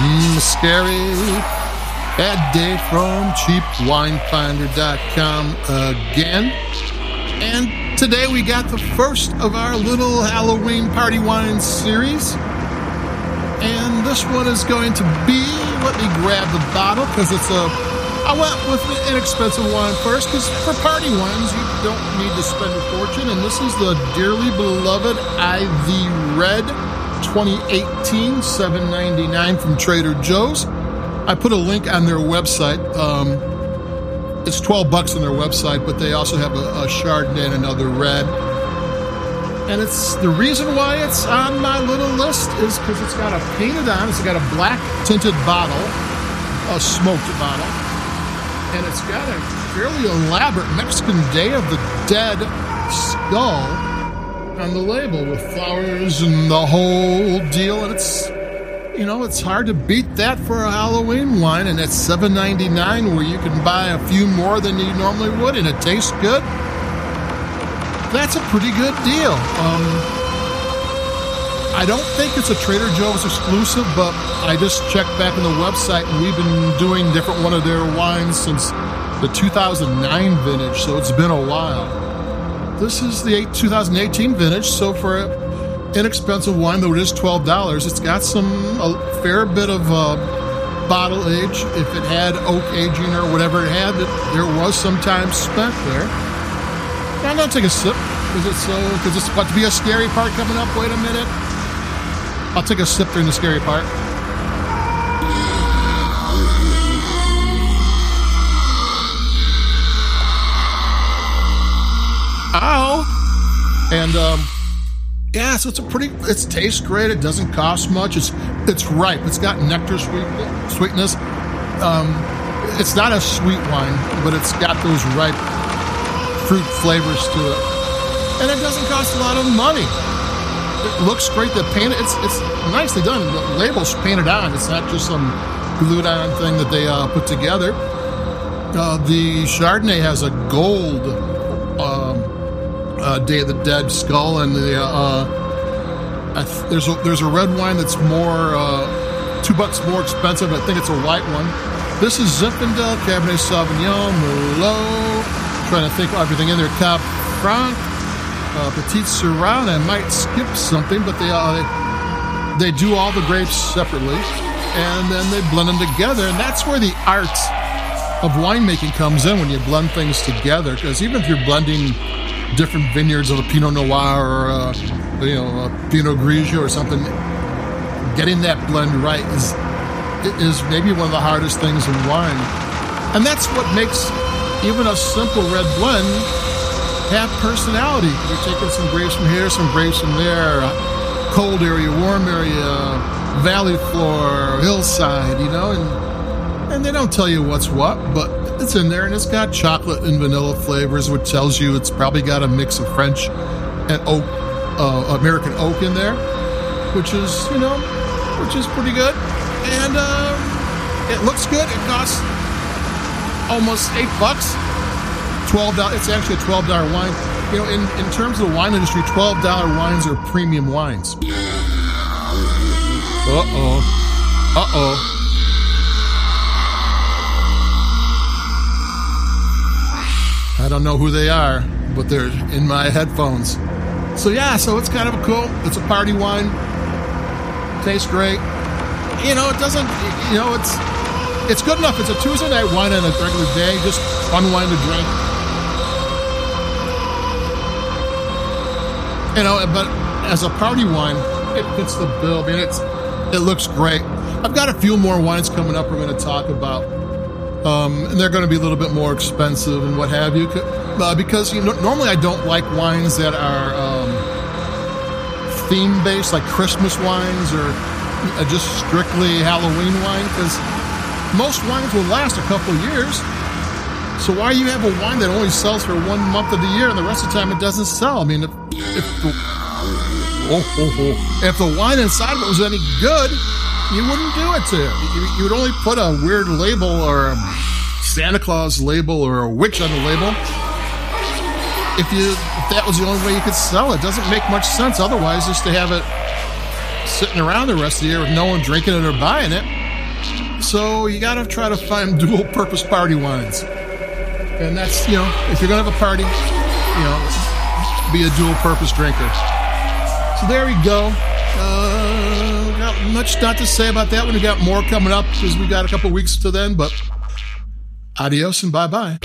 Mm, scary. Bad day from cheapwinefinder.com again. And today we got the first of our little Halloween party wine series. And this one is going to be, let me grab the bottle because it's a, I went with an inexpensive wine first because for party wines you don't need to spend a fortune. And this is the dearly beloved Ivy Red 2018 799 from Trader Joe's. I put a link on their website. Um, it's 12 bucks on their website, but they also have a, a Chardonnay and another red. And it's the reason why it's on my little list is because it's got a painted on, it's got a black tinted bottle, a smoked bottle, and it's got a fairly elaborate Mexican Day of the Dead skull on the label with flowers and the whole deal. And it's, you know, it's hard to beat that for a Halloween wine. And it's seven ninety nine, where you can buy a few more than you normally would, and it tastes good. That's a pretty good deal. Um, I don't think it's a Trader Joe's exclusive, but I just checked back on the website, and we've been doing different one of their wines since the 2009 vintage, so it's been a while. This is the 2018 vintage, so for an inexpensive wine, though it is $12, it's got some, a fair bit of uh, bottle age. If it had oak aging or whatever it had, there was some time spent there. I'm gonna take a sip because it's so because it's about to be a scary part coming up. Wait a minute. I'll take a sip during the scary part. Ow! And um, yeah, so it's a pretty. It tastes great. It doesn't cost much. It's it's ripe. It's got nectar sweet, sweetness. Um, it's not a sweet wine, but it's got those ripe fruit flavors to it, and it doesn't cost a lot of money. It looks great. The paint it's it's nicely done. The label's painted on. It's not just some glued on thing that they uh, put together. Uh, the Chardonnay has a gold uh, Day of the Dead skull, and the uh, th- there's a, there's a red wine that's more uh, two bucks more expensive. I think it's a white one. This is Zinfandel Cabernet Sauvignon Merlot. Trying to think of everything in there. Cab Franc, uh, Petite Sirah. I might skip something, but they uh, they do all the grapes separately, and then they blend them together, and that's where the art of winemaking comes in when you blend things together. Because even if you're blending different vineyards of a Pinot Noir or a, you know a Pinot Grigio or something, getting that blend right is is maybe one of the hardest things in wine, and that's what makes even a simple red blend have personality. You're taking some grapes from here, some grapes from there, cold area, warm area, valley floor, hillside, you know, and and they don't tell you what's what, but it's in there and it's got chocolate and vanilla flavors, which tells you it's probably got a mix of French and oak, uh, American oak in there, which is, you know, which is pretty good. And um, it looks good. It costs almost eight bucks. Twelve dollars. It's actually a twelve dollar wine. You know, in, in terms of the wine industry, twelve dollar wines are premium wines. Uh oh. Uh oh. I don't know who they are, but they're in my headphones. So yeah, so it's kind of a cool. It's a party wine. Tastes great. You know, it doesn't. You know, it's it's good enough. It's a Tuesday night wine on a regular day. Just wine to drink. You know, but as a party wine, it fits the bill. I mean, it's it looks great. I've got a few more wines coming up. We're going to talk about. Um, and they're going to be a little bit more expensive and what have you. Uh, because you know, normally I don't like wines that are um, theme based, like Christmas wines or uh, just strictly Halloween wine, because most wines will last a couple years. So why you have a wine that only sells for one month of the year and the rest of the time it doesn't sell? I mean, if, if the oh, oh, oh, if the wine inside of it was any good, you wouldn't do it to. You, you would only put a weird label or a Santa Claus label or a witch on the label. If you if that was the only way you could sell it, doesn't make much sense otherwise just to have it sitting around the rest of the year with no one drinking it or buying it. So you got to try to find dual purpose party wines. And that's, you know, if you're going to have a party, you know, be a dual purpose drinker. So there we go. Uh, much not to say about that one. We got more coming up because we got a couple weeks to then, but adios and bye bye.